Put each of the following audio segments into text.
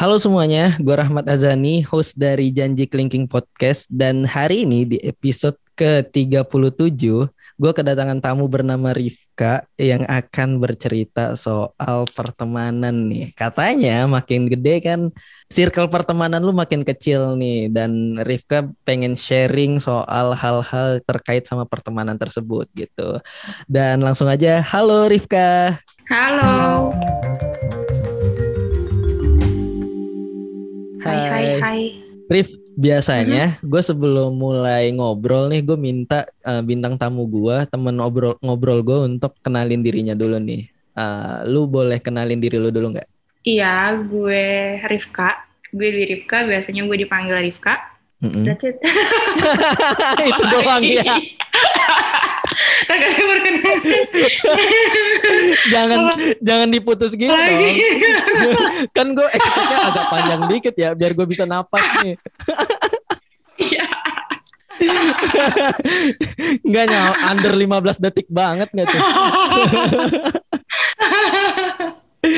Halo semuanya, gue Rahmat Azani, host dari Janji Kelingking Podcast. Dan hari ini di episode ke-37, gue kedatangan tamu bernama Rifka yang akan bercerita soal pertemanan nih. Katanya makin gede kan, circle pertemanan lu makin kecil nih. Dan Rifka pengen sharing soal hal-hal terkait sama pertemanan tersebut gitu. Dan langsung aja, halo Rifka. Halo. Hai, hai, hai. Rif, biasanya mm-hmm. gue sebelum mulai ngobrol nih, gue minta uh, bintang tamu gue, temen ngobrol ngobrol gue untuk kenalin dirinya dulu nih. Uh, lu boleh kenalin diri lu dulu nggak? Iya, gue Rifka. Gue di Rifka, biasanya gue dipanggil Rifka. Mm-hmm. That's it. Itu doang ya. kan gak berkenan. jangan jangan diputus gitu dong. kan gue expectnya agak panjang dikit ya biar gue bisa napas nih. Iya. Enggak nyawa under 15 detik banget gak tuh? oh,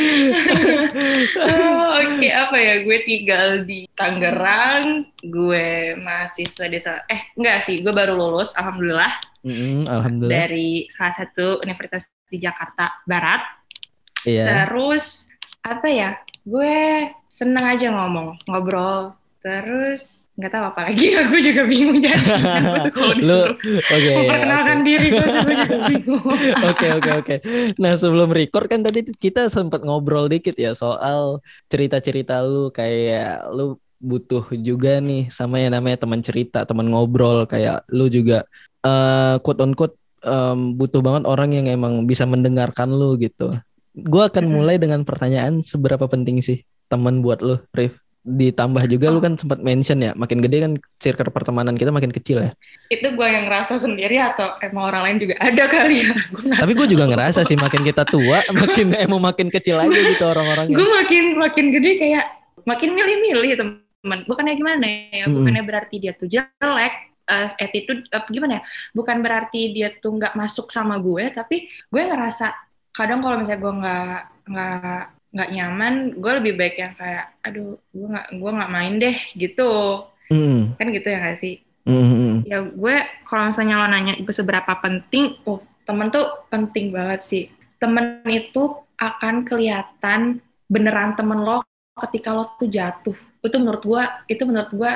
Oke, okay. apa ya? Gue tinggal di Tangerang. Gue mahasiswa desa. Eh, enggak sih. Gue baru lulus, alhamdulillah. Mm -hmm, alhamdulillah. Dari salah satu universitas di Jakarta Barat. Iya. Terus apa ya? Gue seneng aja ngomong, ngobrol. Terus nggak tahu apa lagi aku juga bingung jadi. Lu okay, memperkenalkan okay. diri gue juga bingung. Oke oke oke. Nah sebelum record kan tadi kita sempat ngobrol dikit ya soal cerita-cerita lu. Kayak lu butuh juga nih sama yang namanya teman cerita teman ngobrol. Kayak lu juga uh, quote on quote um, butuh banget orang yang emang bisa mendengarkan lu gitu. Gue akan mulai dengan pertanyaan seberapa penting sih teman buat lu Rif ditambah juga oh. lu kan sempat mention ya makin gede kan circle pertemanan kita makin kecil ya. Itu gue yang ngerasa sendiri atau emang orang lain juga ada kali ya? Gua tapi gue juga ngerasa sih makin kita tua makin emang makin kecil aja gitu orang-orangnya. Gue makin makin gede kayak makin milih-milih teman bukannya gimana ya? Bukannya hmm. berarti dia tuh jelek uh, attitude uh, gimana ya? Bukan berarti dia tuh nggak masuk sama gue tapi gue ngerasa kadang kalau misalnya gue nggak nggak nggak nyaman gue lebih baik yang kayak aduh gue nggak gue nggak main deh gitu mm. kan gitu ya gak sih mm-hmm. ya gue kalau misalnya lo nanya gue seberapa penting oh temen tuh penting banget sih temen itu akan kelihatan beneran temen lo ketika lo tuh jatuh itu menurut gue itu menurut gue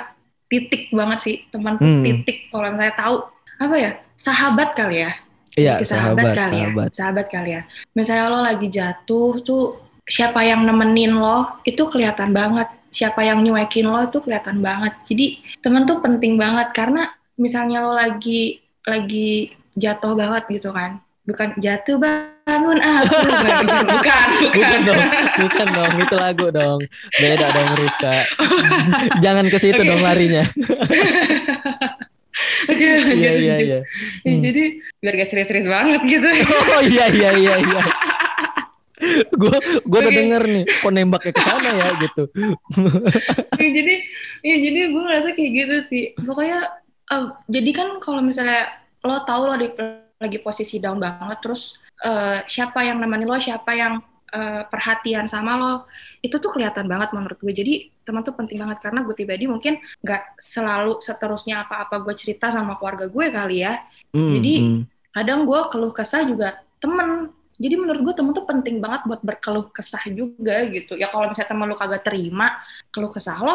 titik banget sih teman mm. titik kalau misalnya tahu apa ya sahabat kali ya Iya, sahabat, kali sahabat. ya. Sahabat kali ya. Misalnya lo lagi jatuh tuh siapa yang nemenin lo itu kelihatan banget. Siapa yang nyuekin lo itu kelihatan banget. Jadi temen tuh penting banget. Karena misalnya lo lagi lagi jatuh banget gitu kan. Bukan jatuh bangun ah bukan bukan bukan, bukan. dong bukan dong. Itu lagu dong. Beda dong Rika jangan ke situ okay. dong larinya. Oke, iya iya iya. Jadi biar gak serius-serius banget gitu. Oh iya iya iya iya gue gue udah denger nih kok nembaknya ke sana ya gitu. Ya, jadi ya jadi gue ngerasa kayak gitu sih. Pokoknya uh, jadi kan kalau misalnya lo tau lo di, lagi posisi down banget terus uh, siapa yang nemenin lo siapa yang uh, perhatian sama lo itu tuh kelihatan banget menurut gue jadi teman tuh penting banget. Karena gue pribadi mungkin nggak selalu seterusnya apa-apa gue cerita sama keluarga gue kali ya. Mm, jadi mm. kadang gue keluh kesah juga temen jadi menurut gue temen tuh penting banget buat berkeluh kesah juga gitu. Ya kalau misalnya temen lu kagak terima keluh kesah lo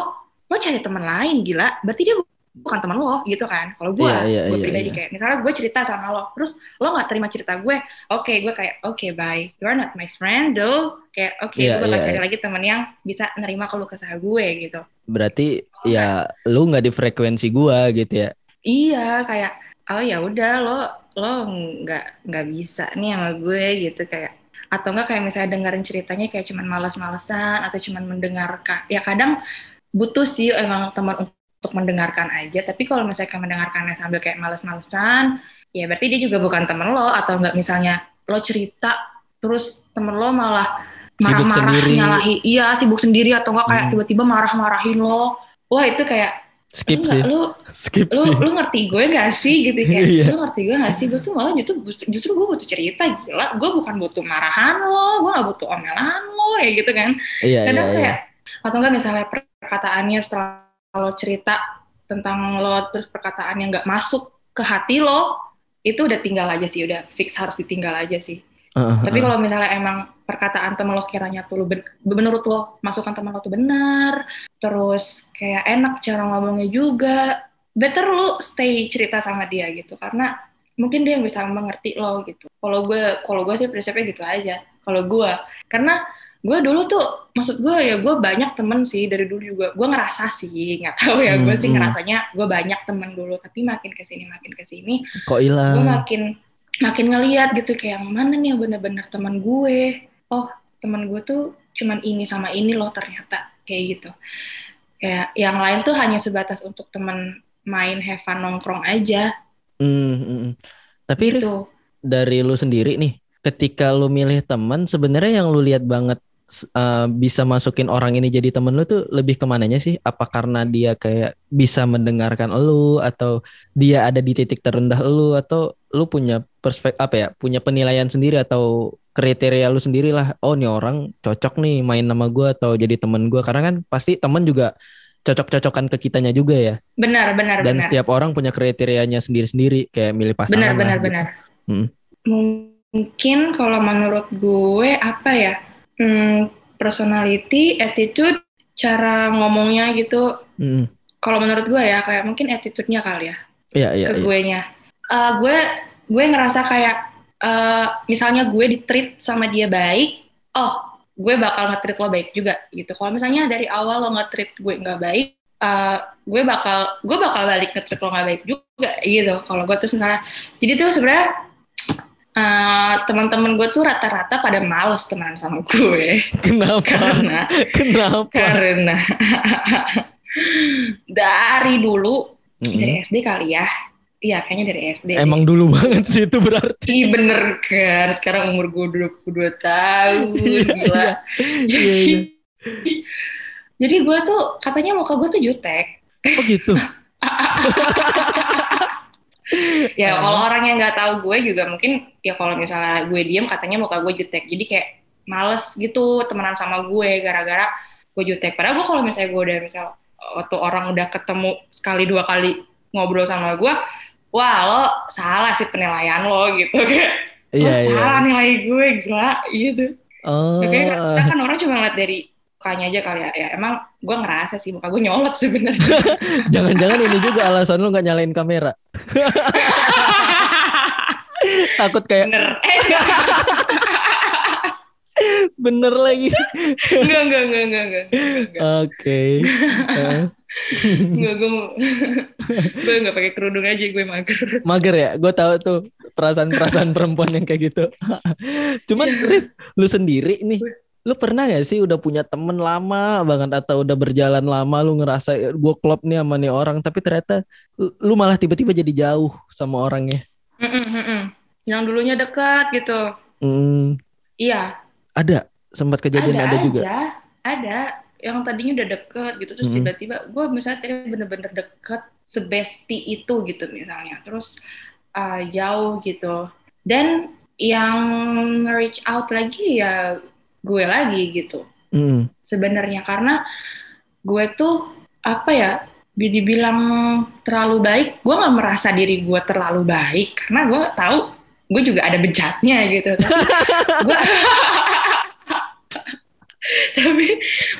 lo cari temen lain gila. Berarti dia bukan teman lo gitu kan. Kalau gue yeah, yeah, gue yeah, pribadi yeah. kayak misalnya gue cerita sama lo terus lo nggak terima cerita gue oke okay, gue kayak oke okay, bye. You are not my friend though. Kayak oke okay, yeah, gue bakal yeah, cari yeah. lagi temen yang bisa nerima keluh kesah gue gitu. Berarti oh, ya lu nggak di frekuensi gue gitu ya? Iya kayak oh ya udah lo lo nggak nggak bisa nih sama gue gitu kayak atau enggak kayak misalnya dengerin ceritanya kayak cuman malas-malesan atau cuman mendengarkan ya kadang butuh sih emang teman untuk mendengarkan aja tapi kalau misalnya kayak mendengarkannya sambil kayak males-malesan ya berarti dia juga bukan temen lo atau enggak misalnya lo cerita terus temen lo malah marah-marah nyalahi iya sibuk sendiri atau enggak kayak hmm. tiba-tiba marah-marahin lo wah itu kayak skip lu sih. lu skip lu, sih. lu ngerti gue gak sih gitu kayak Iya. lu ngerti gue gak sih? Gue tuh malah justru justru gue butuh cerita gila. Gue bukan butuh marahan lo gue gak butuh omelan lo ya gitu kan. Iya kadang iya, kayak iya. atau enggak misalnya perkataannya setelah lo cerita tentang lo terus perkataan yang nggak masuk ke hati lo itu udah tinggal aja sih udah fix harus ditinggal aja sih uh, tapi kalau misalnya emang perkataan teman lo sekiranya tuh lo ben menurut lo masukan teman lo tuh benar terus kayak enak cara ngomongnya juga better lo stay cerita sama dia gitu. Karena mungkin dia yang bisa mengerti lo gitu. Kalau gue kalau gue sih prinsipnya gitu aja. Kalau gue karena gue dulu tuh maksud gue ya gue banyak temen sih dari dulu juga. Gue ngerasa sih nggak tahu ya hmm, gue sih hmm. ngerasanya gue banyak temen dulu. Tapi makin ke sini makin ke sini kok hilang? gue makin makin ngeliat gitu kayak mana nih yang bener-bener teman gue oh teman gue tuh cuman ini sama ini loh ternyata kayak gitu kayak yang lain tuh hanya sebatas untuk temen main have fun nongkrong aja hmm, hmm. hmm. tapi gitu. dari lu sendiri nih ketika lu milih teman sebenarnya yang lu lihat banget uh, bisa masukin orang ini jadi temen lu tuh lebih ke mananya sih? Apa karena dia kayak bisa mendengarkan lu atau dia ada di titik terendah lu atau lu punya perspektif apa ya? Punya penilaian sendiri atau kriteria lu sendiri lah. Oh nih orang cocok nih main nama gue atau jadi temen gue karena kan pasti temen juga cocok-cocokan ke kitanya juga ya. Benar, benar, Dan benar. setiap orang punya kriterianya sendiri-sendiri kayak milih pasangan. Benar, benar, gitu. benar. Hmm. Mungkin kalau menurut gue apa ya? hmm, personality, attitude, cara ngomongnya gitu. Hmm. Kalau menurut gue ya kayak mungkin attitude-nya kali ya. Iya, iya. Ke iya. gue nya. Uh, gue gue ngerasa kayak uh, misalnya gue di treat sama dia baik, oh gue bakal nge-treat lo baik juga gitu. Kalau misalnya dari awal lo nge-treat gue nggak baik, uh, gue bakal gue bakal balik nge-treat lo nggak baik juga gitu. Kalau gue tuh misalnya, jadi tuh sebenarnya uh, teman-teman gue tuh rata-rata pada males teman sama gue. Kenapa? karena kenapa? Karena dari dulu mm-hmm. dari SD kali ya. Iya, kayaknya dari SD. Emang deh. dulu banget sih itu berarti. Iya bener kan. Sekarang umur gue 22 tahun. Gila. Iya, jadi, iya, iya. jadi gue tuh katanya muka gue tuh jutek. Oh gitu? ya kalau orang yang nggak tahu gue juga mungkin ya kalau misalnya gue diem katanya muka gue jutek jadi kayak males gitu temenan sama gue gara-gara gue jutek padahal gue kalau misalnya gue udah misal waktu orang udah ketemu sekali dua kali ngobrol sama gue wah lo salah sih penilaian lo gitu kayak lo iya, iya. salah nilai gue gila gitu oh. Kayak kan orang cuma ngeliat dari mukanya aja kali ya. ya emang gue ngerasa sih muka gue nyolot sebenarnya. Jangan-jangan ini juga alasan lu nggak nyalain kamera. Takut kayak. Bener. Bener lagi. enggak, enggak, enggak, enggak, enggak. Oke. Enggak, gue gue nggak pakai kerudung aja gue mager. Mager ya, gue tahu tuh perasaan-perasaan perempuan yang kayak gitu. Cuman Rif, lu sendiri nih lu pernah gak sih udah punya temen lama banget atau udah berjalan lama lu ngerasa eh, gue klop nih sama nih orang tapi ternyata lu malah tiba-tiba jadi jauh sama orangnya? Mm -mm, mm yang dulunya dekat gitu. Mm. iya. Ada? Sempat kejadian ada, ada juga? aja. ada yang tadinya udah deket gitu terus tiba-tiba mm -hmm. gue misalnya tadi bener-bener deket sebesti itu gitu misalnya terus uh, jauh gitu dan yang reach out lagi ya gue lagi gitu. Mm. Sebenarnya karena gue tuh apa ya dibilang terlalu baik, gue nggak merasa diri gue terlalu baik karena gue tahu gue juga ada bejatnya gitu. Tapi, tapi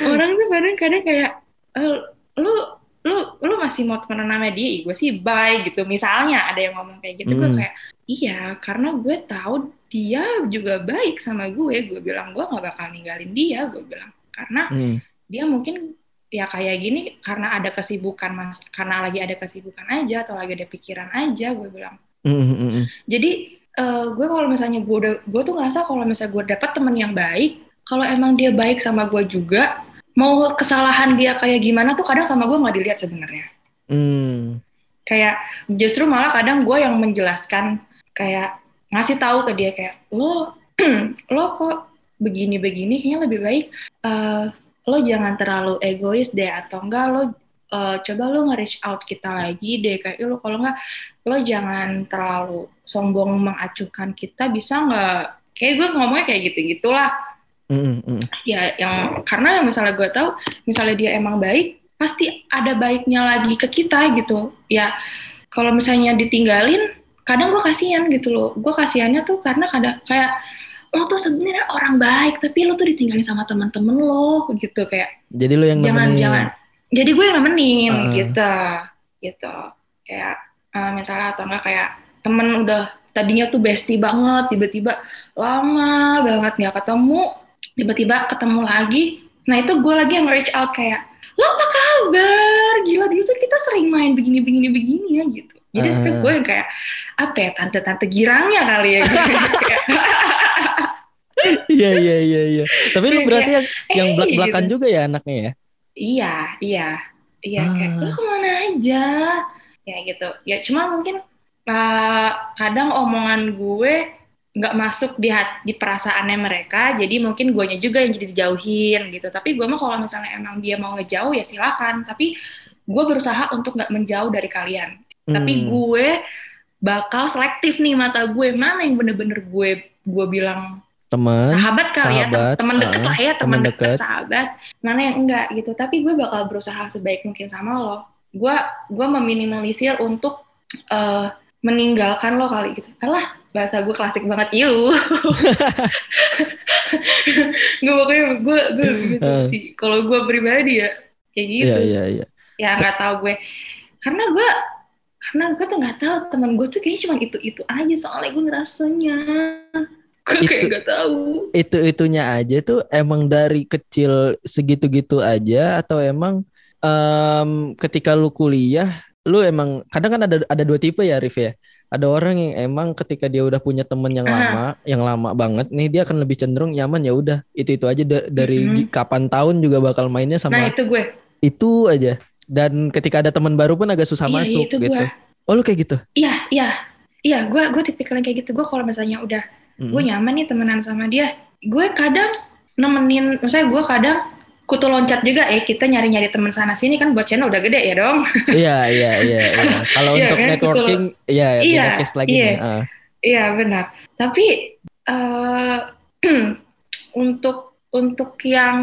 orang tuh kadang-kadang kayak eh, lu lu lu masih mau temenan sama dia, gue sih bye gitu. Misalnya ada yang ngomong kayak gitu, mm. gue kayak iya karena gue tahu dia juga baik sama gue gue bilang gue nggak bakal ninggalin dia gue bilang karena hmm. dia mungkin ya kayak gini karena ada kesibukan mas karena lagi ada kesibukan aja atau lagi ada pikiran aja gue bilang hmm. hmm, hmm, hmm. jadi uh, gue kalau misalnya gue udah gue tuh ngerasa kalau misalnya gue dapet temen yang baik kalau emang dia baik sama gue juga mau kesalahan dia kayak gimana tuh kadang sama gue nggak dilihat sebenarnya. Hmm. kayak justru malah kadang gue yang menjelaskan kayak ngasih tahu ke dia kayak lo lo kok begini-begini kayaknya lebih baik uh, lo jangan terlalu egois deh atau enggak lo uh, coba lo nge-reach out kita lagi deh. Kayak lo kalau enggak lo jangan terlalu sombong mengacuhkan kita bisa nggak kayak gue ngomongnya kayak gitu gitulah Mm, mm. ya yang karena misalnya gue tahu misalnya dia emang baik pasti ada baiknya lagi ke kita gitu ya kalau misalnya ditinggalin kadang gue kasihan gitu loh gue kasihannya tuh karena kadang kayak lo tuh sebenarnya orang baik tapi lo tuh ditinggalin sama teman-teman lo gitu kayak Jadi lu yang jangan nemenin. jangan jadi gue yang nemenin Ah. gitu gitu kayak eh, misalnya atau enggak kayak temen udah tadinya tuh bestie banget tiba-tiba lama banget nggak ketemu tiba-tiba ketemu lagi nah itu gue lagi yang reach out kayak lo apa kabar gila dulu tuh kita sering main begini begini begini ya gitu jadi Ah. sebenarnya gue yang kayak apa ya tante-tante girangnya kali ya gitu. Iya iya iya iya. Tapi lu berarti yang yang eh, belak-belakan gitu. juga ya anaknya ya? Iya, iya, iya. Kayak Ah. lo ke mana aja? Ya gitu. Ya cuma mungkin uh, kadang omongan gue nggak masuk di hat, di perasaannya mereka. Jadi mungkin guanya juga yang jadi dijauhin gitu. Tapi gue mah kalau misalnya emang dia mau ngejauh ya silakan. Tapi gue berusaha untuk nggak menjauh dari kalian. Tapi Hmm. gue bakal selektif nih mata gue mana yang bener-bener gue gue bilang teman. sahabat kali ya sahabat, tem- teman deket ah, lah ya teman deket deket. sahabat mana yang enggak gitu tapi gue bakal berusaha sebaik mungkin sama lo gue gue meminimalisir untuk eh, meninggalkan lo kali gitu. Alah bahasa gue klasik banget you gue pokoknya gue gue gitu Ah. sih. Kalau gue pribadi ya kayak gitu. Iya iya iya. ya nggak tahu gue. Karena gue karena gue tuh nggak tahu teman gue tuh kayaknya cuma itu itu aja soalnya gue ngerasanya. Gue kayak Itu- nggak tahu. Itu itunya aja tuh emang dari kecil segitu-gitu aja atau emang em, ketika lu kuliah lu emang kadang kan ada ada dua tipe ya Rif ya. Ada orang yang emang ketika dia udah punya temen yang lama, yang lama banget nih dia akan lebih cenderung nyaman ya udah itu itu aja da- dari Mhm. gi- kapan tahun juga bakal mainnya nah sama itu gue itu aja. Dan ketika ada teman baru pun agak susah Iya, masuk itu gitu. gue. Oh lu kayak gitu? Iya, iya. Iya, gue gue tipikal yang kayak gitu. Gue kalau misalnya udah Mm-mm. gue nyaman nih temenan sama dia, gue kadang nemenin, misalnya gue kadang kutu loncat juga ya kita nyari-nyari teman sana sini kan buat channel udah gede ya dong. Iya iya iya. iya. Kalau Iya untuk kan, networking, iya Iya, case lagi iya. nih. Ah. Iya benar. Tapi eh untuk untuk yang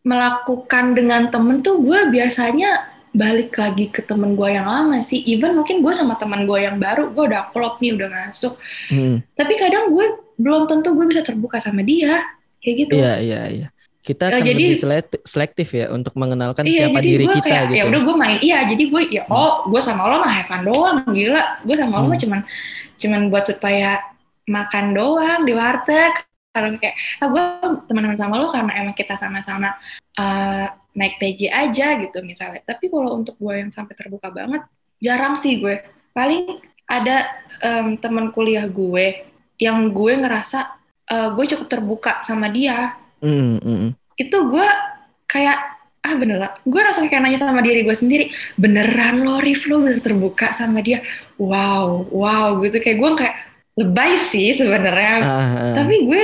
melakukan dengan temen tuh gue biasanya balik lagi ke temen gue yang lama sih. Even mungkin gue sama teman gue yang baru, gue udah klop nih, udah masuk. Mm. Tapi kadang gue belum tentu gue bisa terbuka sama dia, kayak gitu. Iya iya iya. Kita Eh, akan jadi- lebih selektif, selektif ya untuk mengenalkan iya, siapa diri gue kita kayak, gitu. ya udah gue main, iya, jadi gue ya oh, gue sama lo mah fun doang, gila. Gue sama lo Hmm. mah cuman cuman buat supaya makan doang di warteg. Kalau kayak, ah gue teman-teman sama lo karena emang kita sama-sama eh, naik TJ aja gitu misalnya. Tapi kalau untuk gue yang sampai terbuka banget, jarang sih gue. Paling ada em, teman kuliah gue yang gue ngerasa eh, gue cukup terbuka sama dia Mm, mm, mm. itu gue kayak ah beneran gue langsung kayak nanya sama diri gue sendiri beneran lo Rif lo bener terbuka sama dia wow wow gitu kayak gue kayak lebay sih sebenarnya Ah, ah. tapi gue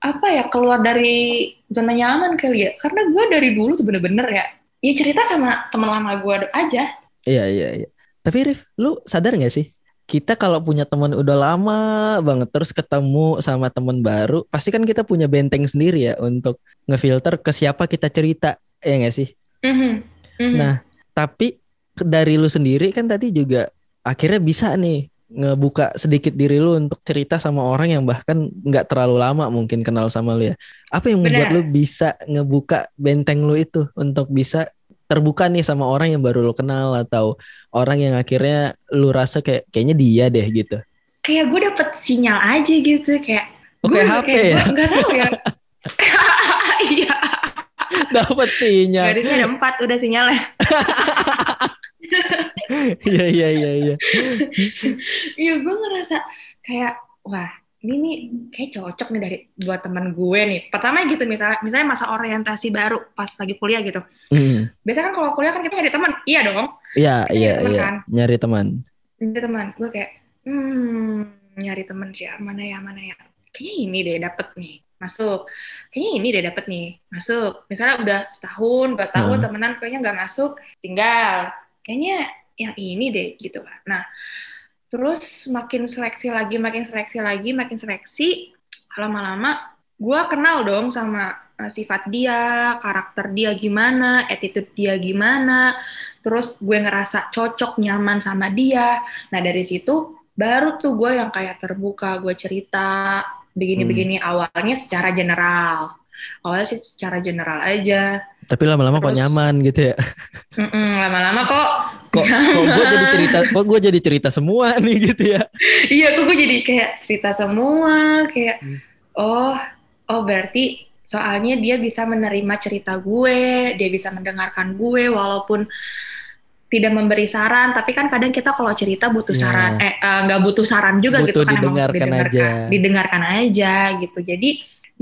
apa ya keluar dari zona nyaman kali ya karena gue dari dulu tuh bener-bener ya ya cerita sama teman lama gue aja Iya iya iya. Tapi Rif, lu sadar gak sih? Kita kalau punya teman udah lama banget terus ketemu sama teman baru, pasti kan kita punya benteng sendiri ya untuk ngefilter ke siapa kita cerita, ya gak sih? Mhm, mhm. Nah, tapi dari lu sendiri kan tadi juga akhirnya bisa nih ngebuka sedikit diri lu untuk cerita sama orang yang bahkan nggak terlalu lama mungkin kenal sama lu ya. Apa yang membuat Benar. lu bisa ngebuka benteng lu itu untuk bisa terbuka nih sama orang yang baru lu kenal atau orang yang akhirnya lu rasa kayak kayaknya dia deh gitu. kayak gue dapet sinyal aja gitu kayak gue kayak HP ya? gue nggak tahu ya iya Dapat sinyal. garisnya ada empat udah sinyalnya Iya iya iya iya. Iya gue ngerasa kayak wah ini nih kayak cocok nih dari buat teman gue nih. Pertama gitu misalnya misalnya masa orientasi baru pas lagi kuliah gitu. Hmm. Biasanya kan kalau kuliah kan kita nyari teman, iya dong. Iya iya iya. kan? Nyari teman. Nyari teman. Gue kayak hmm nyari teman sih ya mana ya mana ya. Kayaknya ini deh dapet nih masuk. Kayaknya ini deh dapet nih masuk. Misalnya udah setahun, dua tahun Hmm. temenan kayaknya nggak masuk, tinggal. Kayaknya yang ini deh gitu kan. Nah terus makin seleksi lagi, makin seleksi lagi, makin seleksi, lama-lama gue kenal dong sama uh, sifat dia, karakter dia gimana, attitude dia gimana, terus gue ngerasa cocok nyaman sama dia. Nah dari situ baru tuh gue yang kayak terbuka, gue cerita begini-begini hmm. awalnya secara general. Awalnya sih secara general aja. Tapi lama-lama kok nyaman gitu ya? lama-lama kok kok kok gue jadi cerita kok gue jadi cerita semua nih gitu ya iya kok gue jadi kayak cerita semua kayak hmm. oh oh berarti soalnya dia bisa menerima cerita gue dia bisa mendengarkan gue walaupun tidak memberi saran tapi kan kadang kita kalau cerita butuh yeah. saran eh, eh nggak uh, butuh saran juga butuh gitu kan didengarkan didengarkan aja. didengarkan aja gitu jadi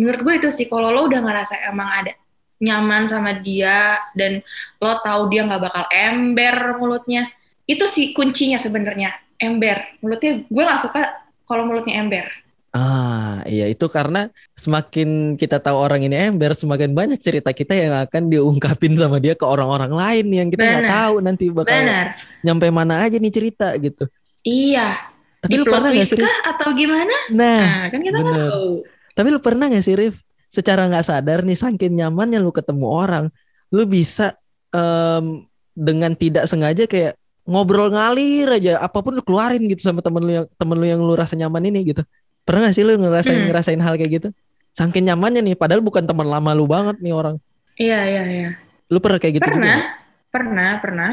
menurut gue itu sih kalau lo udah ngerasa emang ada nyaman sama dia dan lo tahu dia nggak bakal ember mulutnya itu sih kuncinya sebenarnya ember mulutnya gue nggak suka kalau mulutnya ember Ah, iya itu karena semakin kita tahu orang ini ember, semakin banyak cerita kita yang akan diungkapin sama dia ke orang-orang lain yang kita nggak tahu nanti bakal Bener. nyampe mana aja nih cerita gitu. Iya. Tapi Di lu pernah nggak sih? atau gimana? Nah, nah kan kita nggak tahu. Tapi lu pernah nggak sih, Rif? Secara nggak sadar nih, saking nyamannya lu ketemu orang, lu bisa um, dengan tidak sengaja kayak ngobrol ngalir aja, apa pun lu keluarin gitu sama temen lu yang temen lu yang lu rasa nyaman ini gitu. Pernah gak sih lu ngerasain hmm. ngerasain hal kayak gitu? Saking nyamannya nih, padahal bukan teman lama lu banget nih orang. Iya iya iya. Lu pernah kayak gitu pernah, juga? Pernah, pernah.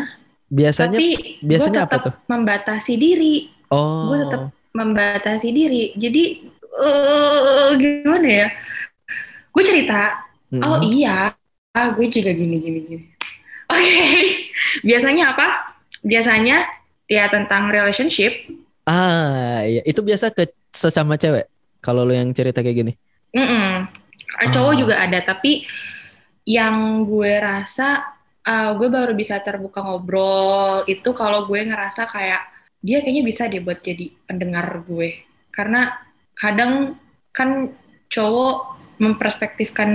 Biasanya Tapi biasanya apa tuh? membatasi diri. Oh. Gue tetap membatasi diri. Jadi uh, gimana ya? Gue cerita, hmm. oh iya, ah, gue juga gini gini gini. Oke, okay. biasanya apa? Biasanya ya tentang relationship. Ah, iya. Itu biasa ke sesama cewek kalau lo yang cerita kayak gini? Mm -mm. Cowok oh. juga ada tapi yang gue rasa uh, gue baru bisa terbuka ngobrol itu kalau gue ngerasa kayak dia kayaknya bisa deh buat jadi pendengar gue karena kadang kan cowok memperspektifkan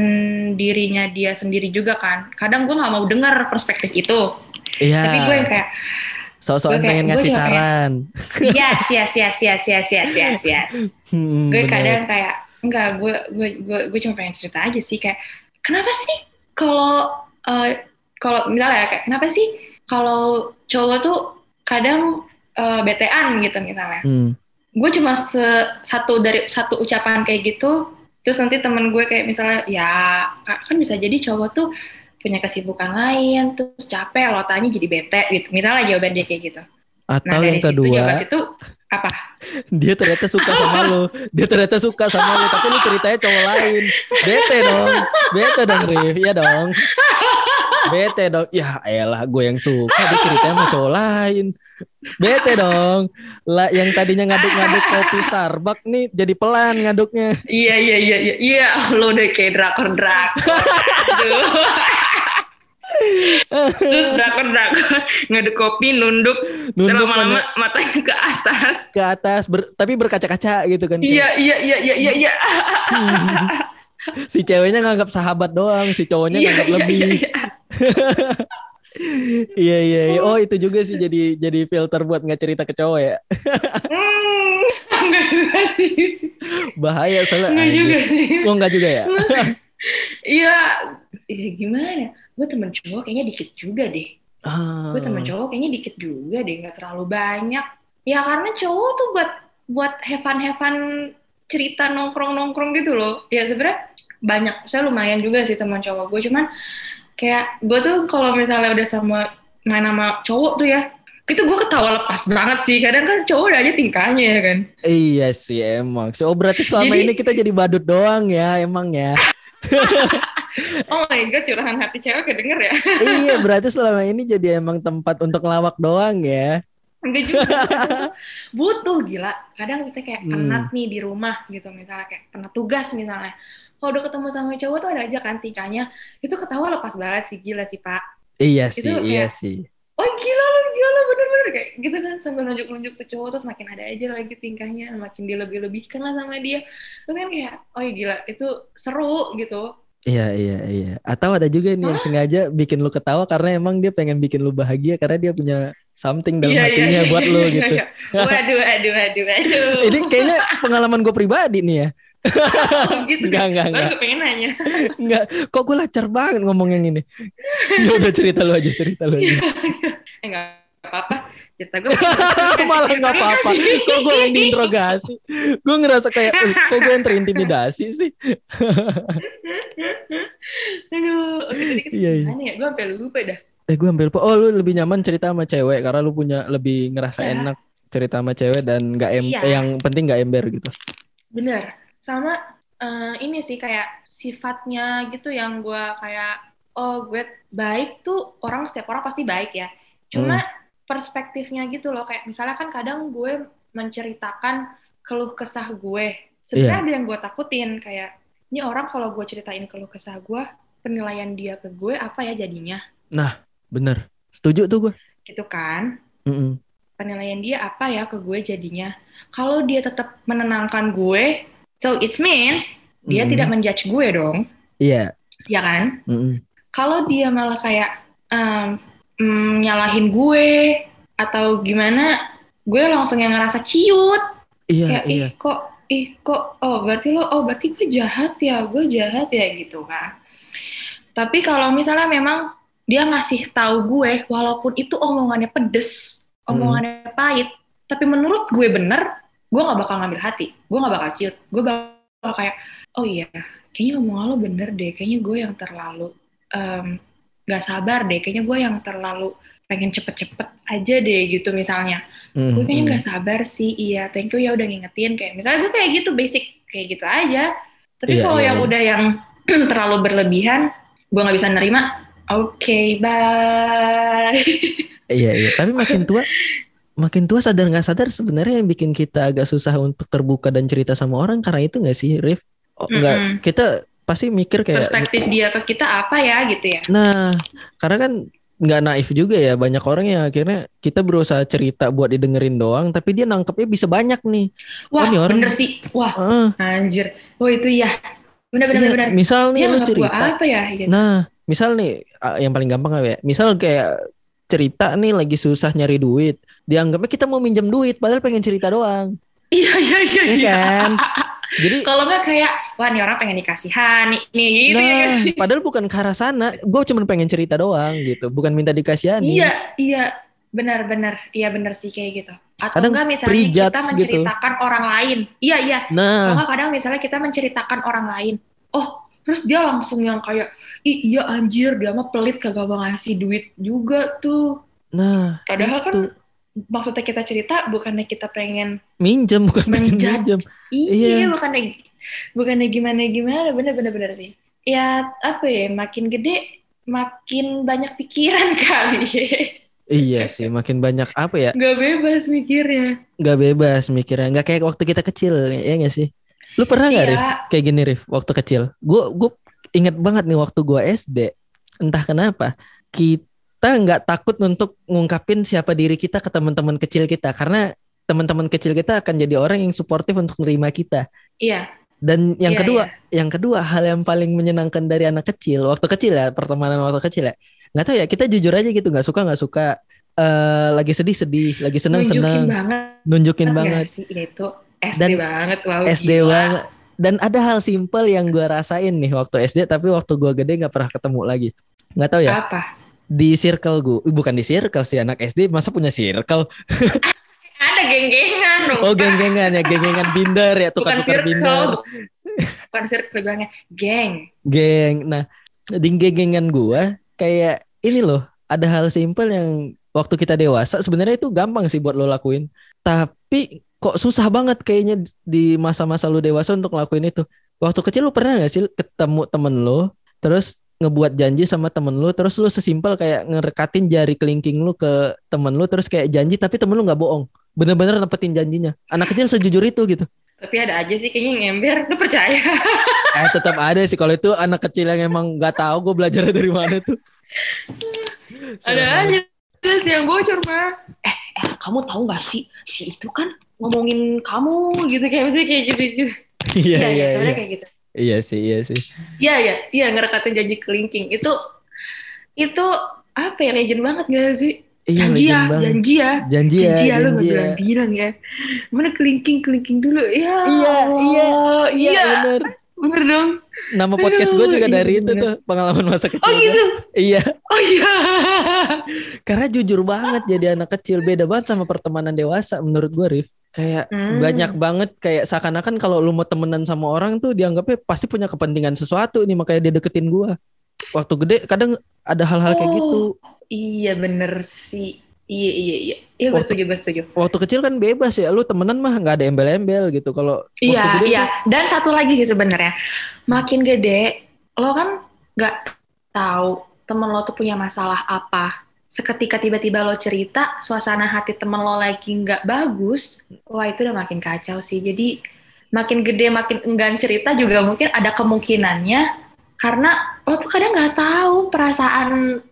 dirinya dia sendiri juga kan kadang gue nggak mau dengar perspektif itu iya. tapi gue yang kayak Soal-soal pengen ngasih saran. Yes, yes, yes, yes, yes, yes, yes, yes. Hmm, gue kadang kayak enggak, gue gue gue gue cuma pengen cerita aja sih kayak kenapa sih kalau uh, kalau misalnya kayak kenapa sih kalau cowok tuh kadang uh, betean gitu misalnya. Hmm. Gue cuma se satu dari satu ucapan kayak gitu, terus nanti temen gue kayak misalnya ya kan bisa jadi cowok tuh punya kesibukan lain, terus capek lo tanya jadi bete gitu. Misalnya jawaban dia kayak gitu. Atau nah, yang kedua, situ, situ apa? Dia ternyata suka sama lo. Dia ternyata suka sama lo, tapi lu ceritanya cowok lain. Bete dong. Bete dong, Rif. Iya dong. Bete dong. Ya elah gue yang suka dia ceritanya sama cowok lain. Bete dong. Lah yang tadinya ngaduk-ngaduk kopi Starbucks nih jadi pelan ngaduknya. Iya iya iya iya. Iya, lo udah kayak drakor-drakor. Terus drakor drakor ngaduk kopi nunduk, nunduk lama-lama matanya ke atas. Ke atas ber, tapi berkaca-kaca gitu kan. Iya iya iya iya iya iya. si ceweknya nganggap sahabat doang, si cowoknya iya, nganggap iya, lebih. Iya, iya. Iya iya iya. Oh itu juga sih jadi jadi filter buat nggak cerita ke cowok ya. mm, Bahaya soalnya. Enggak juga sih. Oh enggak juga ya. Iya, ya gimana? gue temen cowok kayaknya dikit juga deh. Ah. Gue temen cowok kayaknya dikit juga deh, nggak terlalu banyak. Ya karena cowok tuh buat buat hevan-hevan cerita nongkrong-nongkrong gitu loh. Ya sebenarnya banyak, saya lumayan juga sih teman cowok gue. Cuman kayak gue tuh kalau misalnya udah sama main sama cowok tuh ya, itu gue ketawa lepas banget sih. Kadang kan cowok udah aja tingkahnya ya kan. Iya sih emang. So berarti selama jadi, ini kita jadi badut doang ya emang ya. oh my god, curahan hati cewek kedenger ya? iya, berarti selama ini jadi emang tempat untuk ngelawak doang ya? Enggak juga. butuh gila. Kadang kita kayak hmm. penat nih di rumah gitu misalnya kayak penat tugas misalnya. Kalau udah ketemu sama cowok tuh ada aja kan tingkahnya. Itu ketawa lepas banget sih gila sih Pak. Iya sih, itu iya sih. Oh gila lu, gila lu, bener-bener kayak gitu kan sambil nunjuk-nunjuk ke cowok terus makin ada aja lagi tingkahnya, makin dia lebih-lebihkan lah sama dia. Terus kan kayak, oh ya gila, itu seru gitu. Iya iya iya. Atau ada juga nih Hah? yang sengaja bikin lu ketawa karena emang dia pengen bikin lu bahagia karena dia punya something dalam iya, iya hatinya iya, buat iya, lu iya, gitu. Iya. Waduh, waduh, waduh, waduh. Ini kayaknya pengalaman gue pribadi nih ya. Gitu Enggak, kan? enggak, enggak. gue pengen nanya. Enggak, kok gue lancar banget ngomong yang ini. Ya udah cerita lu aja, cerita lu aja. Eh, enggak apa-apa. Cerita gue. Malah nggak apa-apa. Kok gue yang diinterogasi? Gue ngerasa kayak, "Eh, kok gue yang terintimidasi sih? Aduh, oke tadi kita Iya, iya. ya? Gue sampai lupa dah. Eh gue lupa. Oh lu lebih nyaman cerita sama cewek karena lu punya lebih ngerasa Iya. enak cerita sama cewek dan nggak em Iya. eh, yang penting nggak ember gitu. Bener. Sama eh, ini sih kayak sifatnya gitu yang gue kayak, oh gue baik tuh orang setiap orang pasti baik ya. Cuma perspektifnya gitu loh. Kayak misalnya kan kadang gue menceritakan keluh kesah gue. Sebenarnya Iya. ada yang gue takutin kayak, ini orang kalau gue ceritain keluh kesah gue, penilaian dia ke gue apa ya jadinya? Bener. Setuju tuh gue. Gitu kan? Mm-mm. penilaian dia apa ya ke gue jadinya. Kalau dia tetap menenangkan gue, so it means dia tidak menjudge gue dong, Iya. ya kan? Mm-mm. Kalau dia malah kayak em, mm, nyalahin gue atau gimana, gue langsung yang ngerasa ciut, Iya kayak iya. ih kok ih kok oh berarti lo oh berarti gue jahat ya, gue jahat ya gitu kan. Tapi kalau misalnya memang dia ngasih tahu gue, walaupun itu omongannya pedes, omongannya pahit, tapi menurut gue bener, gue nggak bakal ngambil hati, gue nggak bakal ciut, gue bakal kayak, oh iya, kayaknya omongan lo bener deh, kayaknya gue yang terlalu em, nggak sabar deh, kayaknya gue yang terlalu pengen cepet-cepet aja deh gitu misalnya. Mm, Gue kayaknya mm. nggak sabar sih, iya, thank you ya udah ngingetin kayak, misalnya gue kayak gitu basic kayak gitu aja. Tapi Iya, kalau iya, yang iya. udah yang terlalu berlebihan, gue nggak bisa nerima. Oke, bye. Iya iya. Tapi makin tua, makin tua sadar nggak sadar sebenarnya yang bikin kita agak susah untuk terbuka dan cerita sama orang karena itu nggak sih, Rif? Oh, nggak. Kita pasti mikir kayak. Perspektif dia ke kita apa ya gitu ya? Nah, karena kan nggak naif juga ya banyak orang yang akhirnya kita berusaha cerita buat didengerin doang, tapi dia nangkepnya bisa banyak nih. Wah, ini orang- bener sih. Wah, Ah, anjir. Wah, itu ya. Bener-bener iya, bener. misal nih Dia lu cerita. apa ya? Gitu. Nah, misal nih yang paling gampang apa ya? Misal kayak cerita nih lagi susah nyari duit, dianggapnya kita mau minjem duit, padahal pengen cerita doang, Iya, iya, iya. ya iya. kan? Jadi, Kalau nggak kayak, wah nih orang pengen dikasihan, nih, nih gitu ya. nah, padahal bukan ke arah sana, gue cuma pengen cerita doang gitu, bukan minta dikasihani. Iya, iya. Benar-benar. Iya benar sih kayak gitu. Atau Kadang enggak misalnya kita gitu. menceritakan orang lain. Iya, iya. Kalau Nah, nggak kadang misalnya kita menceritakan orang lain. Oh, terus dia langsung yang kayak, Ih, iya anjir, dia mah pelit kagak mau ngasih duit juga tuh. nah, Padahal kan itu. maksudnya kita cerita bukannya kita pengen minjem bukan pengen minjem. iya, Iya. bukannya bukannya gimana gimana bener bener bener sih. Ya apa ya makin gede makin banyak pikiran kali ya. Iya sih, makin banyak apa ya? Gak bebas mikirnya. Gak bebas mikirnya, nggak kayak waktu kita kecil, ya nggak sih? Lu pernah nggak, Rif? Iya, Kayak gini, Rif, waktu kecil. Gue gue inget banget nih waktu gue SD. Entah kenapa kita nggak takut untuk ngungkapin siapa diri kita ke teman-teman kecil kita, karena teman-teman kecil kita akan jadi orang yang suportif untuk nerima kita. iya, Dan yang Iya, kedua, yang kedua hal yang paling menyenangkan dari anak kecil, waktu kecil ya, pertemanan waktu kecil ya. Nggak tahu ya, kita jujur aja gitu, nggak suka nggak suka. Eh, lagi sedih sedih, lagi senang nunjukin senang, banget. nunjukin banget. sih itu SD Dan banget, wow, SD gila. banget. Dan ada hal simpel yang gue rasain nih waktu SD, tapi waktu gue gede nggak pernah ketemu lagi. Nggak tahu ya. Apa? Di circle gue, bukan di circle sih anak SD, masa punya circle? Ada geng-gengan dong. Oh geng-gengan ya, geng-gengan binder ya, tukar-tukar circle. binder. Bukan circle bilangnya geng. Geng. Nah, di geng-gengan gue kayak ini loh, ada hal simpel yang waktu kita dewasa sebenarnya itu gampang sih buat lo lakuin. Tapi kok susah banget kayaknya di masa-masa lu dewasa untuk ngelakuin itu. Waktu kecil lu pernah gak sih ketemu temen lo, terus ngebuat janji sama temen lu, terus lu sesimpel kayak ngerekatin jari kelingking lu ke temen lu, terus kayak janji tapi temen lu nggak bohong, bener-bener nepetin janjinya. Anak kecil sejujur itu gitu. Tapi ada aja sih kayaknya yang ember. Lu percaya? Eh tetap ada sih kalau itu anak kecil yang emang nggak tahu gue belajar dari mana tuh. ada aja sih yang bocor mah. Eh, eh, kamu tahu gak sih si itu kan ngomongin kamu gitu kayak misalnya kayak gitu gitu. Iya iya sebenarnya iya. kayak gitu. Iya sih iya sih. Iya iya iya ngerekatin janji kelingking itu itu apa ya legend banget gak sih? Iya, janji ya, janji ya. Janji ya, Janji ya, lu janji gak ya. bilang-bilang ya. Mana kelingking-kelingking dulu. Ya Iya, iya, Allah, Iya, bener. bener dong. Nama podcast gue juga iya, dari itu bener. tuh, pengalaman masa kecil. Oh gua. gitu. Iya, Oh iya. karena jujur banget jadi anak kecil beda banget sama pertemanan dewasa menurut gue, Rif. Kayak Hmm. banyak banget kayak seakan-akan kalau lu mau temenan sama orang tuh dianggapnya pasti punya kepentingan sesuatu nih makanya dia deketin gua. Waktu gede kadang ada hal-hal kayak Oh. gitu. Iya bener sih. Iya iya iya. Iya gue setuju gue setuju. Waktu kecil kan bebas ya, lu temenan mah nggak ada embel-embel gitu. Kalau waktu Iya gede iya. tuh- Dan satu lagi sih sebenarnya. Makin gede, lo kan nggak tahu temen lo tuh punya masalah apa. Seketika tiba-tiba lo cerita, suasana hati temen lo lagi nggak bagus, wah itu udah makin kacau sih. Jadi makin gede, makin enggan cerita juga mungkin ada kemungkinannya karena lo tuh kadang nggak tahu perasaan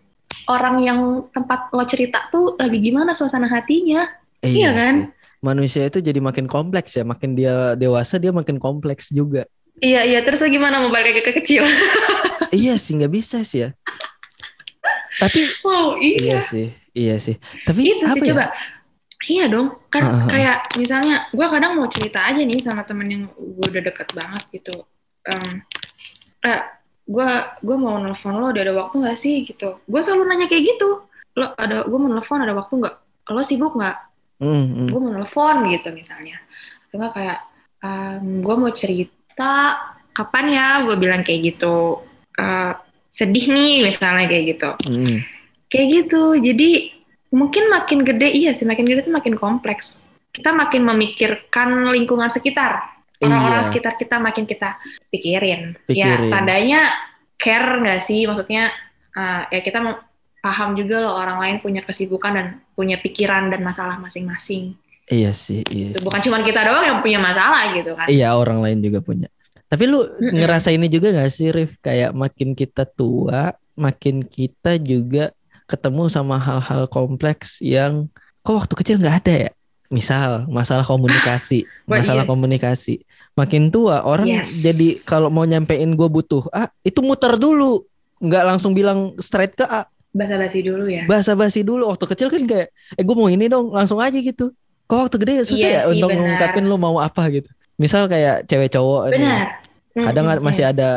orang yang tempat lo cerita tuh lagi gimana suasana hatinya. Iya kan? sih. Manusia itu jadi makin kompleks ya, makin dia dewasa dia makin kompleks juga. Iya iya. Terus lo gimana mau balik ke kecil? iya sih nggak bisa sih ya. Tapi wow iya iya. sih, iya sih. Tapi itu apa sih ya? coba iya dong kan ah, ah. kayak misalnya gue kadang mau cerita aja nih sama temen yang gue udah deket banget gitu Em, eh gue gue mau nelfon lo udah ada waktu nggak sih gitu gue selalu nanya kayak gitu lo ada gue mau nelfon ada waktu nggak lo sibuk nggak Hmm, hmm. gue mau nelfon gitu misalnya atau nggak kayak gue mau cerita kapan ya gue bilang kayak gitu Eh, sedih nih misalnya kayak gitu Hmm. kayak gitu jadi mungkin makin gede iya sih makin gede tuh makin kompleks kita makin memikirkan lingkungan sekitar orang-orang Iya. sekitar kita makin kita pikirin, Pikirin. ya tandanya care nggak sih maksudnya uh, ya kita paham juga loh orang lain punya kesibukan dan punya pikiran dan masalah masing-masing Iya sih, iya. Sih. bukan cuma kita doang yang punya masalah gitu kan Iya orang lain juga punya. Tapi lu ngerasa ini juga gak sih Rif? Kayak makin kita tua, makin kita juga ketemu sama hal-hal kompleks yang kok waktu kecil nggak ada ya? Misal masalah komunikasi, Wah, masalah iya. komunikasi. Makin tua orang Yes. jadi kalau mau nyampein gue butuh A, itu muter dulu, nggak langsung bilang straight ke A. basa-basi dulu ya Basa-basi dulu. Waktu kecil kan kayak, eh gue mau ini dong, langsung aja gitu. Kok waktu gede susah Iya ya sih, untuk benar. ngungkapin lu mau apa gitu. Misal kayak cewek cowok nih. Benar. Kadang Mm-mm, masih iya. ada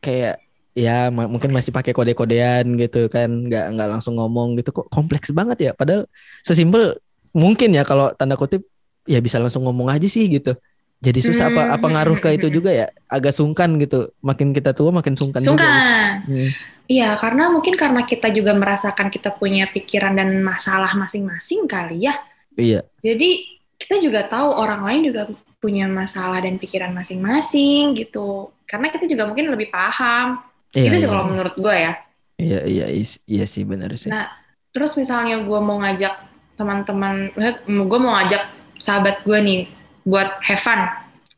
kayak ya ma- mungkin masih pakai kode-kodean gitu kan. Nggak nggak langsung ngomong gitu. Kok kompleks banget ya? Padahal sesimpel mungkin ya kalau tanda kutip ya bisa langsung ngomong aja sih gitu. Jadi susah apa Hmm, apa ngaruh ke itu juga ya? Agak sungkan gitu. Makin kita tua makin sungkan, juga. Sungkan. Hmm. Iya, karena mungkin karena kita juga merasakan kita punya pikiran dan masalah masing-masing kali ya. iya. Jadi kita juga tahu orang lain juga punya masalah dan pikiran masing-masing gitu. Karena kita juga mungkin lebih paham. iya itu sih iya. kalau menurut gue ya. iya iya iya sih benar sih Nah, terus misalnya gue mau ngajak teman-teman, gue mau ngajak sahabat gue nih buat have fun.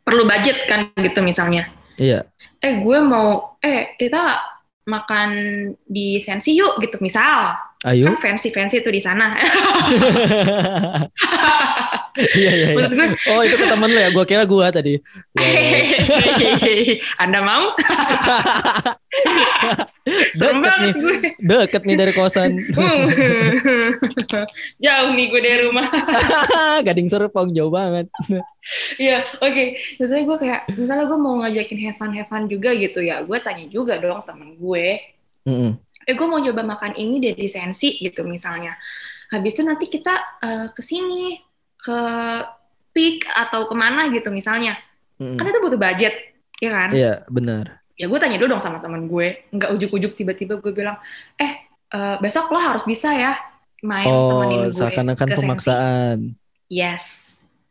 Perlu budget kan gitu misalnya. iya Eh gue mau, eh kita makan di Sensi yuk gitu misal. Ayo kan fancy fancy tuh di sana. iya iya iya gue, oh itu ke temen lu ya gua kira gua tadi Ya, ya, ya. Anda mau? deket nih gue. deket nih dari kosan Jauh nih gue dari rumah. Gading Serpong jauh banget. Iya, oke. Misalnya gue kayak, misalnya gue mau ngajakin have fun juga gitu ya. Gue tanya juga dong temen gue. Mm-mm. Eh gue mau coba makan ini deh di Sensi gitu misalnya. Habis itu nanti kita eh, ke sini, ke Peak atau ke mana gitu misalnya. Mm-mm. Kan itu butuh budget, ya kan? Iya benar. ya gue tanya dulu dong sama temen gue nggak ujuk-ujuk tiba-tiba gue bilang eh eh, besok lo harus bisa ya main temenin Oh gue seakan-akan ke Sensi." pemaksaan. yes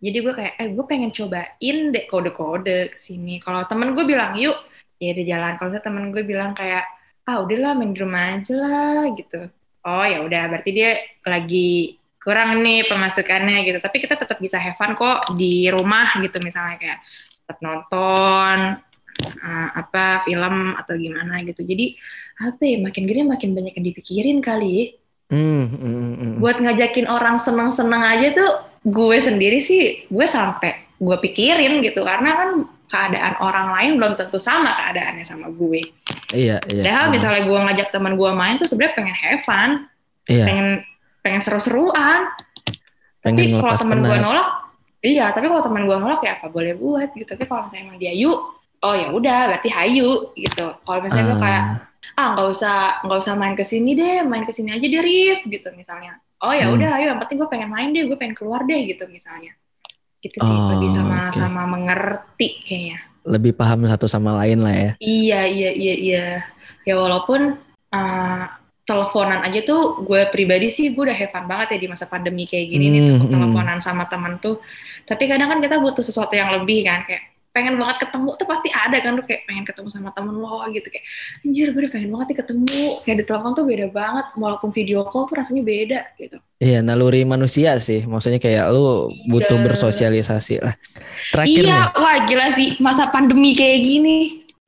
jadi gue kayak eh gue pengen cobain deh kode-kode ke sini kalau temen gue bilang yuk ya udah jalan kalau temen gue bilang kayak ah udahlah main di rumah aja lah gitu. Oh ya udah berarti dia lagi kurang nih pemasukannya gitu. Tapi kita tetap bisa have fun kok di rumah gitu. Misalnya kayak tetap nonton eh, apa film atau gimana gitu. Jadi apa ya makin gede makin banyak yang dipikirin kali. Mm, mm, mm. buat ngajakin orang seneng-seneng aja tuh gue sendiri sih gue sampai gue pikirin gitu. Karena kan keadaan orang lain belum tentu sama keadaannya sama gue. Iya iya. Padahal benar. misalnya gue ngajak teman gue main tuh sebenarnya pengen have fun, Iya pengen pengen seru-seruan. Pengen tapi kalau temen gue nolak, iya. Tapi kalau temen gue nolak ya apa boleh buat gitu. Tapi kalau misalnya emang dia yuk, oh ya udah berarti hayu gitu. Kalau misalnya gue kayak Ah, ah nggak usah nggak usah main ke sini deh, main ke sini aja deh Rif gitu misalnya. Oh ya Hmm. udah ayo yang penting gue pengen main deh, gue pengen keluar deh gitu misalnya. Itu sih Oh, lebih sama oke. sama mengerti kayaknya. lebih paham satu sama lain lah ya. Iya iya iya iya. Ya walaupun uh, teleponan aja tuh gue pribadi sih gue udah fun banget ya di masa pandemi kayak gini nih Hmm, tuh hmm. teleponan sama teman tuh. Tapi kadang kan kita butuh sesuatu yang lebih kan kayak pengen banget ketemu tuh pasti ada kan lu kayak pengen ketemu sama temen lo gitu kayak anjir gue udah pengen banget nih ketemu kayak di telepon tuh beda banget walaupun video call tuh rasanya beda gitu Iya, naluri manusia sih. Maksudnya kayak lu butuh Iya. bersosialisasi lah. Terakhir iya nih. wah gila sih masa pandemi kayak gini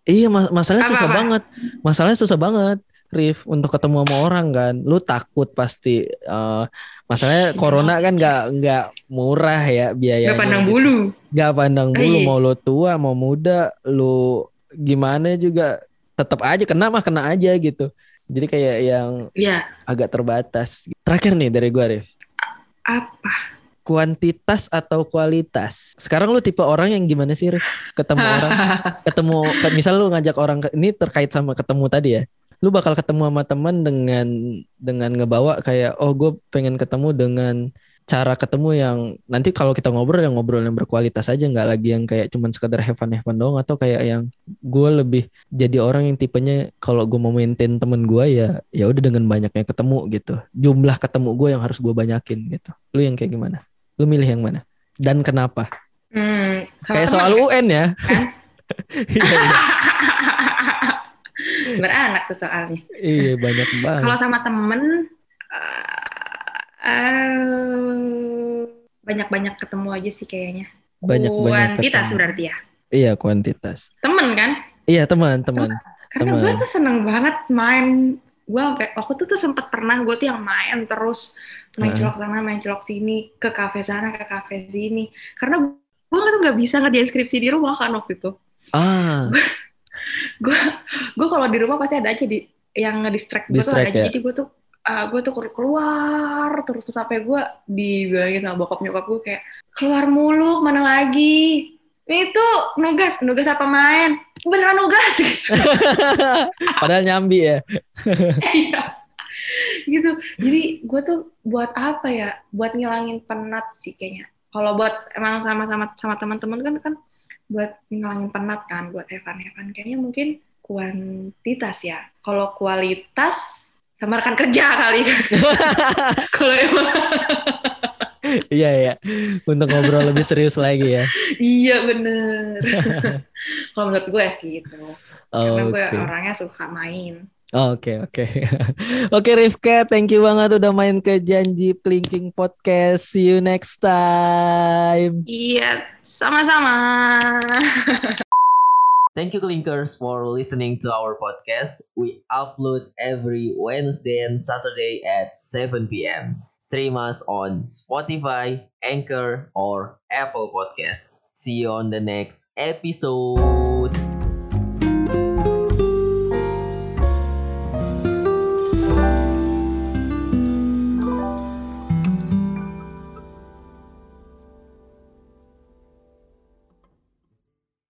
Iya, mas- masalahnya susah apa? banget. Masalahnya susah banget, Rif, untuk ketemu sama orang kan. Lu takut pasti. eh, masalahnya corona kan nggak nggak murah ya biayanya. gak pandang bulu Nggak pandang Ah, bulu. iya. Mau lu tua, mau muda, lu gimana juga tetap aja kena mah kena aja gitu. Jadi kayak yang ya agak terbatas. Terakhir nih dari gua, Rif. apa Kuantitas atau kualitas? Sekarang lu tipe orang yang gimana sih, Rif? Ketemu orang ketemu ke- misal lu ngajak orang ke- ini terkait sama ketemu tadi ya lu bakal ketemu sama teman dengan dengan ngebawa kayak oh gue pengen ketemu dengan cara ketemu yang nanti kalau kita ngobrol yang ngobrol yang berkualitas aja nggak lagi yang kayak cuman sekedar have fun have fun doang atau kayak yang gue lebih jadi orang yang tipenya kalau gue mau maintain temen gue ya ya udah dengan banyaknya ketemu gitu. Jumlah ketemu gue yang harus gue banyakin gitu. Lu yang kayak gimana? Lu milih yang mana? Dan kenapa? Hmm, kayak teman soal UN ya. Kan? beranak tuh soalnya. Iya banyak banget. Kalau sama temen eh, eh, banyak-banyak ketemu aja sih kayaknya. Banyak-banyak Kuantitas ketemu. berarti ya. Iya kuantitas. Temen kan? Iya teman-teman. Karena Temen. gue tuh seneng banget main. Gue sampai waktu itu tuh sempet pernah gue tuh yang main terus main Heeh. celok sana, main celok sini, ke kafe sana, ke kafe sini. Karena gue tuh nggak bisa ngerjain skripsi di rumah kan waktu itu. Ah, gue gue kalau di rumah pasti ada aja di yang ngedistract gue tuh ada. Aja ya? jadi gue tuh ah, gue tuh keluar terus terus sampai gue dibilangin sama bokap nyokap gue kayak keluar mulu mana lagi? Itu nugas nugas apa main? Beneran nugas. Gitu padahal nyambi ya. Iya. gitu. Jadi gue tuh buat apa ya? Buat ngilangin penat sih kayaknya. Kalau buat emang sama-sama sama teman-teman kan kan buat ngilangin penat kan buat Evan Evan kayaknya mungkin kuantitas ya kalau kualitas sama rekan kerja kali kalau emang Iya ya. Untuk ngobrol lebih serius lagi ya. iya bener kalau menurut gue sih itu karena gue Oke. orangnya suka main Oke oke. Oke Rifka, thank you banget udah main ke Janji Plinking Podcast. See you next time. iya sama-sama Thank you Clinkers for listening to our podcast. We upload every Wednesday and Saturday at 7 p.m. Stream us on Spotify, Anchor, or Apple Podcast. See you on the next episode.